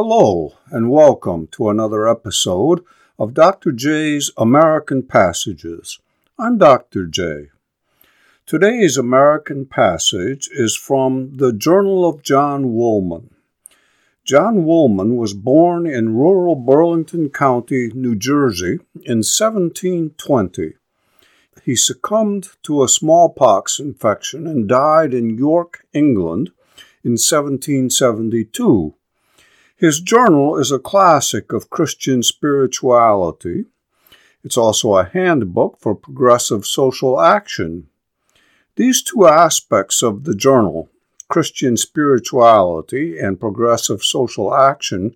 Hello, and welcome to another episode of Dr. J's American Passages. I'm Dr. J. Today's American passage is from the Journal of John Woolman. John Woolman was born in rural Burlington County, New Jersey in 1720. He succumbed to a smallpox infection and died in York, England in 1772 his journal is a classic of Christian spirituality. It's also a handbook for progressive social action. These two aspects of the journal, Christian spirituality and progressive social action,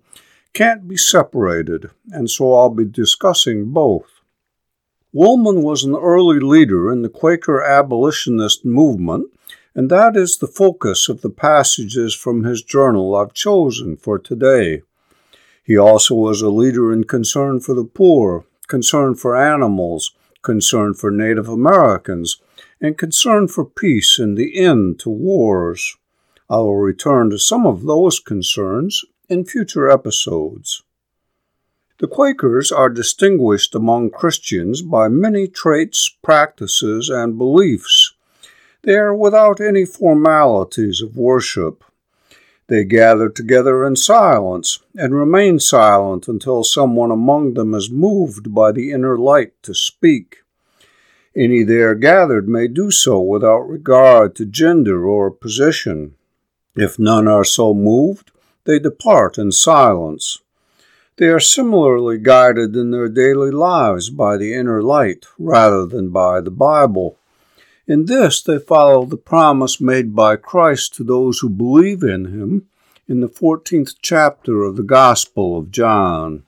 can't be separated, and so I'll be discussing both. Woolman was an early leader in the Quaker abolitionist movement and that is the focus of the passages from his journal I've chosen for today. He also was a leader in concern for the poor, concern for animals, concern for Native Americans, and concern for peace and the end to wars. I will return to some of those concerns in future episodes. The Quakers are distinguished among Christians by many traits, practices, and beliefs they are without any formalities of worship. They gather together in silence and remain silent until someone among them is moved by the inner light to speak. Any there gathered may do so without regard to gender or position. If none are so moved, they depart in silence. They are similarly guided in their daily lives by the inner light rather than by the Bible. In this, they follow the promise made by Christ to those who believe in him in the 14th chapter of the Gospel of John.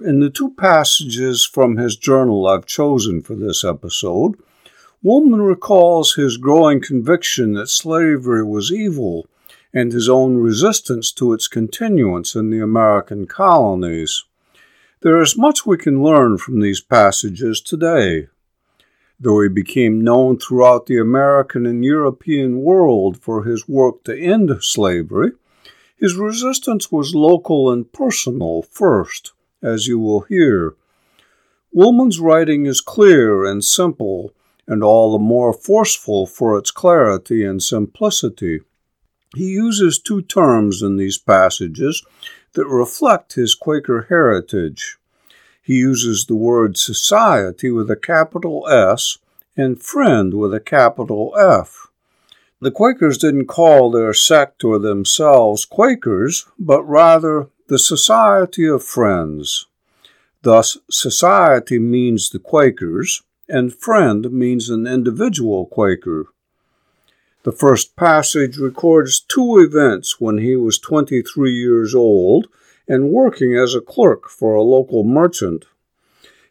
In the two passages from his journal I've chosen for this episode, Woolman recalls his growing conviction that slavery was evil and his own resistance to its continuance in the American colonies. There is much we can learn from these passages today. Though he became known throughout the American and European world for his work to end slavery, his resistance was local and personal first, as you will hear. Woolman's writing is clear and simple, and all the more forceful for its clarity and simplicity. He uses two terms in these passages that reflect his Quaker heritage he uses the word society with a capital S and friend with a capital F. The Quakers didn't call their sect or themselves Quakers, but rather the Society of Friends. Thus, society means the Quakers, and friend means an individual Quaker. The first passage records two events when he was 23 years old and working as a clerk for a local merchant.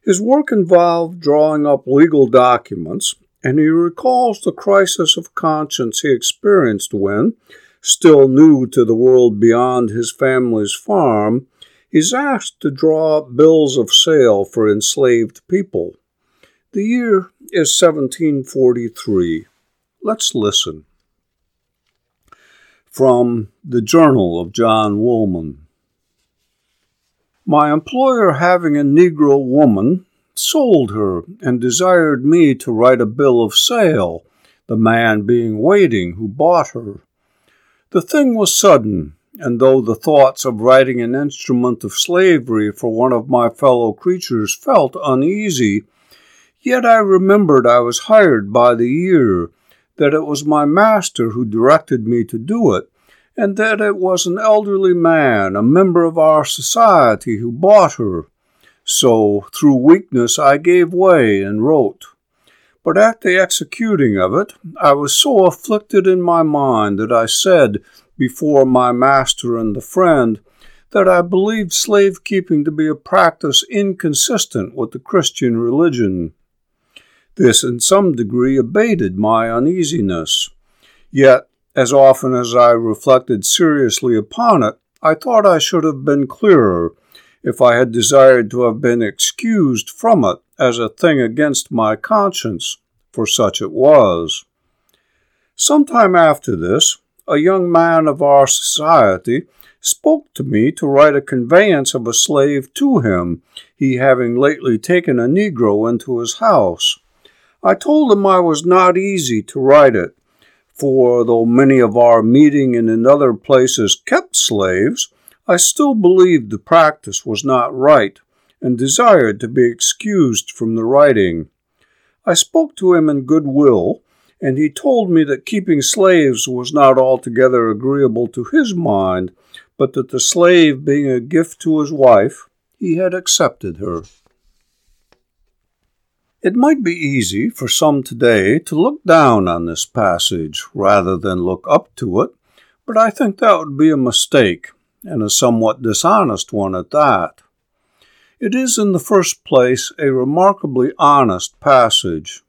His work involved drawing up legal documents, and he recalls the crisis of conscience he experienced when, still new to the world beyond his family's farm, he's asked to draw up bills of sale for enslaved people. The year is 1743. Let's listen. From the Journal of John Woolman. My employer, having a Negro woman, sold her and desired me to write a bill of sale, the man being waiting who bought her. The thing was sudden, and though the thoughts of writing an instrument of slavery for one of my fellow creatures felt uneasy, yet I remembered I was hired by the year, that it was my master who directed me to do it, and that it was an elderly man, a member of our society, who bought her. So, through weakness, I gave way and wrote. But at the executing of it, I was so afflicted in my mind that I said before my master and the friend that I believed slave keeping to be a practice inconsistent with the Christian religion. This in some degree abated my uneasiness. Yet as often as I reflected seriously upon it, I thought I should have been clearer if I had desired to have been excused from it as a thing against my conscience, for such it was. Some time after this, a young man of our society spoke to me to write a conveyance of a slave to him, he having lately taken a Negro into his house. I told him I was not easy to write it, for though many of our meeting and in other places kept slaves, I still believed the practice was not right, and desired to be excused from the writing. I spoke to him in good will, and he told me that keeping slaves was not altogether agreeable to his mind, but that the slave being a gift to his wife, he had accepted her. It might be easy for some today to look down on this passage rather than look up to it, but I think that would be a mistake, and a somewhat dishonest one at that. It is, in the first place, a remarkably honest passage.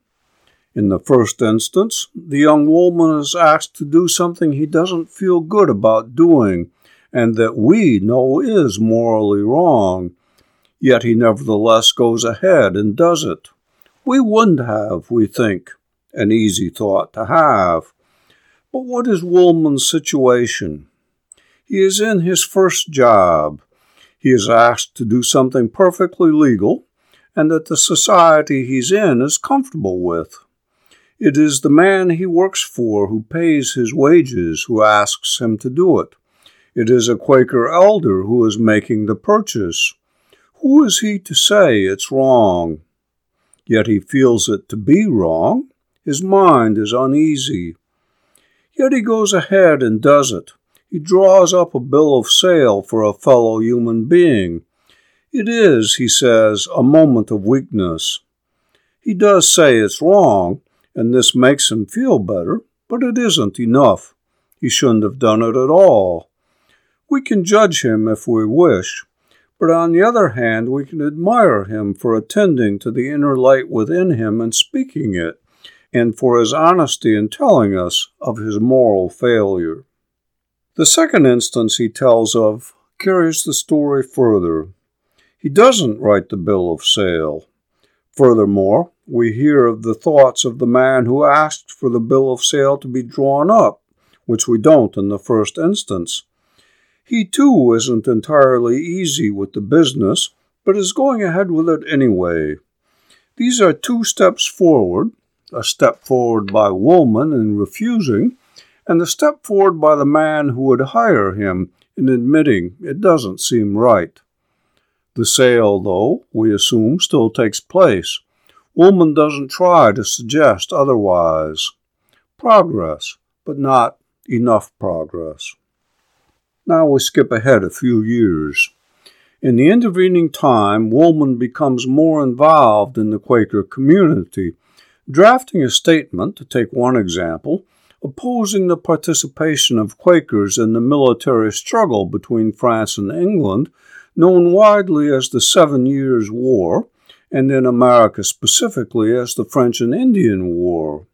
In the first instance, the young Woolman is asked to do something he doesn't feel good about doing, and that we know is morally wrong. Yet he nevertheless goes ahead and does it. We wouldn't have, we think, an easy thought to have. But what is Woolman's situation? He is in his first job. He is asked to do something perfectly legal and that the society he's in is comfortable with. It is the man he works for who pays his wages who asks him to do it. It is a Quaker elder who is making the purchase. Who is he to say it's wrong? Yet he feels it to be wrong. His mind is uneasy. Yet he goes ahead and does it. He draws up a bill of sale for a fellow human being. It is, he says, a moment of weakness. He does say it's wrong, and this makes him feel better, but it isn't enough. He shouldn't have done it at all. We can judge him if we wish, but on the other hand, we can admire him for attending to the inner light within him and speaking it, and for his honesty in telling us of his moral failure. The second instance he tells of carries the story further. He doesn't write the bill of sale. Furthermore, we hear of the thoughts of the man who asked for the bill of sale to be drawn up, which we don't in the first instance. He too isn't entirely easy with the business, but is going ahead with it anyway. These are two steps forward a step forward by Woolman in refusing, and a step forward by the man who would hire him in admitting it doesn't seem right. The sale, though, we assume, still takes place. Woolman doesn't try to suggest otherwise. Progress, but not enough progress. Now we skip ahead a few years. In the intervening time, Woolman becomes more involved in the Quaker community, drafting a statement, to take one example, opposing the participation of Quakers in the military struggle between France and England, known widely as the Seven Years' War, and in America specifically as the French and Indian War.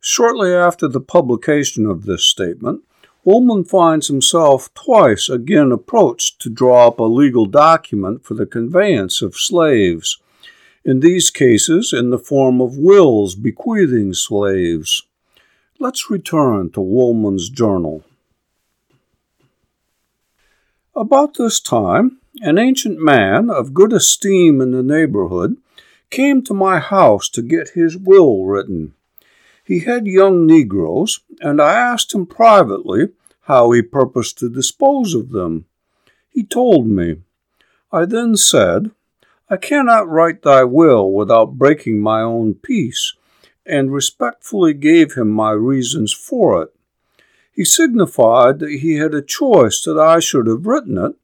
Shortly after the publication of this statement, Woolman finds himself twice again approached to draw up a legal document for the conveyance of slaves, in these cases in the form of wills bequeathing slaves. Let's return to Woolman's journal. About this time, an ancient man of good esteem in the neighborhood came to my house to get his will written. He had young Negroes, and I asked him privately how he purposed to dispose of them. He told me. I then said, I cannot write thy will without breaking my own peace, and respectfully gave him my reasons for it. He signified that he had a choice that I should have written it,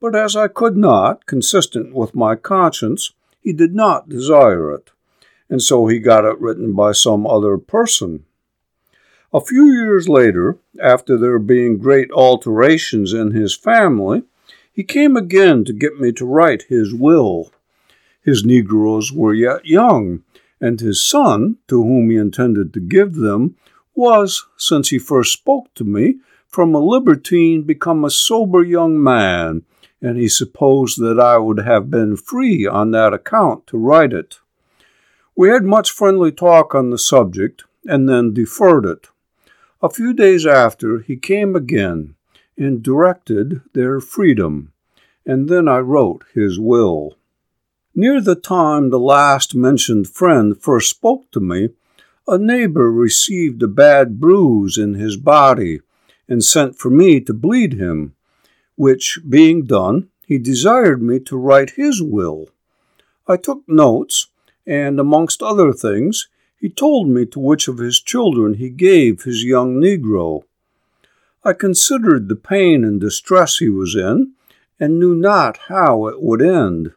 but as I could not, consistent with my conscience, he did not desire it and so he got it written by some other person. A few years later, after there being great alterations in his family, he came again to get me to write his will. His Negroes were yet young, and his son, to whom he intended to give them, was, since he first spoke to me, from a libertine become a sober young man, and he supposed that I would have been free on that account to write it. We had much friendly talk on the subject and then deferred it. A few days after, he came again, and directed their freedom, and then I wrote his will. Near the time the last mentioned friend first spoke to me, a neighbor received a bad bruise in his body and sent for me to bleed him, which being done, he desired me to write his will. I took notes, and amongst other things, he told me to which of his children he gave his young Negro. I considered the pain and distress he was in, and knew not how it would end.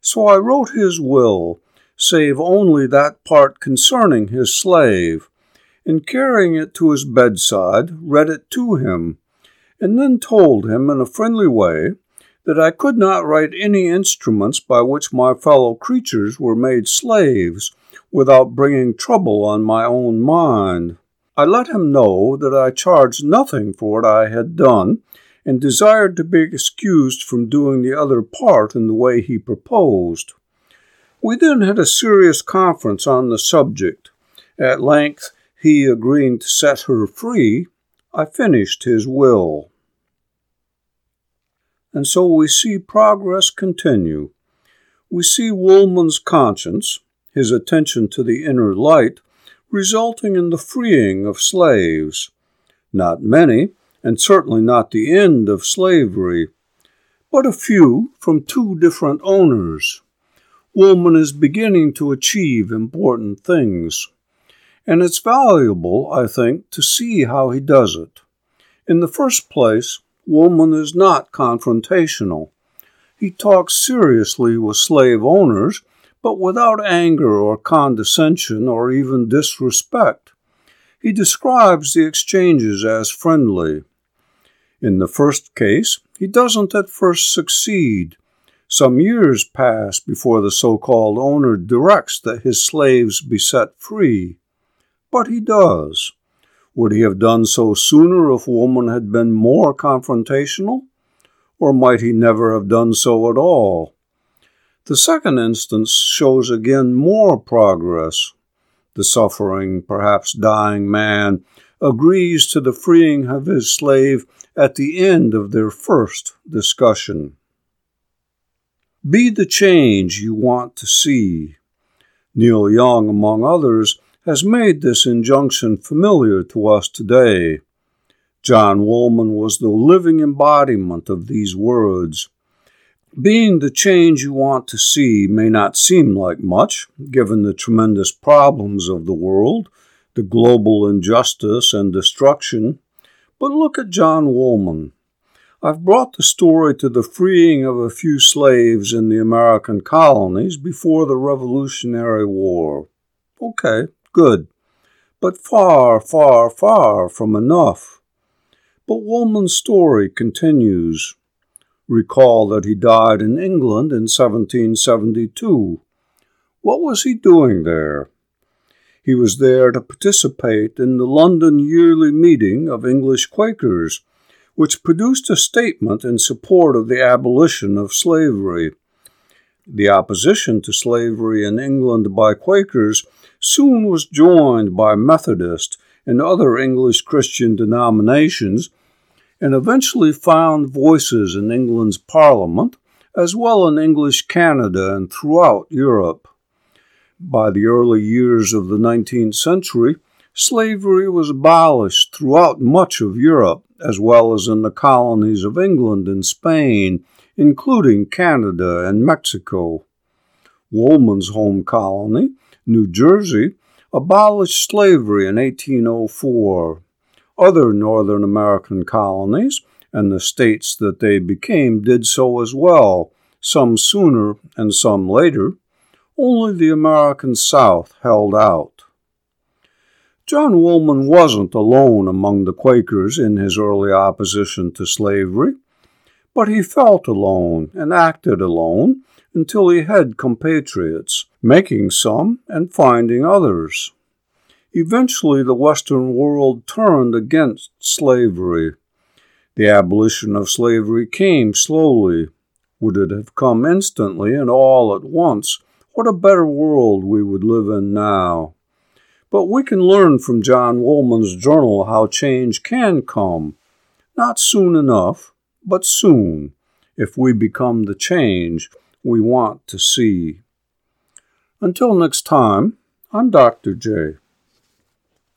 So I wrote his will, save only that part concerning his slave, and carrying it to his bedside, read it to him, and then told him in a friendly way that I could not write any instruments by which my fellow creatures were made slaves without bringing trouble on my own mind. I let him know that I charged nothing for what I had done, and desired to be excused from doing the other part in the way he proposed. We then had a serious conference on the subject. At length, he agreeing to set her free, I finished his will. And so we see progress continue. We see Woolman's conscience, his attention to the inner light, resulting in the freeing of slaves. Not many, and certainly not the end of slavery, but a few from two different owners. Woolman is beginning to achieve important things, and it's valuable, I think, to see how he does it. In the first place, Woolman is not confrontational. He talks seriously with slave owners, but without anger or condescension or even disrespect. He describes the exchanges as friendly. In the first case, he doesn't at first succeed. Some years pass before the so called owner directs that his slaves be set free. But he does. Would he have done so sooner if Woolman had been more confrontational? Or might he never have done so at all? The second instance shows again more progress. The suffering, perhaps dying man agrees to the freeing of his slave at the end of their first discussion. Be the change you want to see. Neil Young, among others, has made this injunction familiar to us today. John Woolman was the living embodiment of these words. Being the change you want to see may not seem like much, given the tremendous problems of the world, the global injustice and destruction, but look at John Woolman. I've brought the story to the freeing of a few slaves in the American colonies before the Revolutionary War. Okay, good, but far, far, far from enough. But Woolman's story continues. Recall that he died in England in 1772. What was he doing there? He was there to participate in the London Yearly Meeting of English Quakers, which produced a statement in support of the abolition of slavery. The opposition to slavery in England by Quakers soon was joined by Methodist and other English Christian denominations, and eventually found voices in England's Parliament, as well in English Canada and throughout Europe. By the early years of the 19th century, slavery was abolished throughout much of Europe, as well as in the colonies of England and Spain, including Canada and Mexico. Woolman's home colony, New Jersey, abolished slavery in 1804. Other Northern American colonies and the states that they became did so as well, some sooner and some later. Only the American South held out. John Woolman wasn't alone among the Quakers in his early opposition to slavery, but he felt alone and acted alone until he had compatriots, making some and finding others. Eventually, the Western world turned against slavery. The abolition of slavery came slowly. Would it have come instantly and all at once, what a better world we would live in now. But we can learn from John Woolman's journal how change can come, Not soon enough, but soon, if we become the change we want to see. Until next time, I'm Dr. J.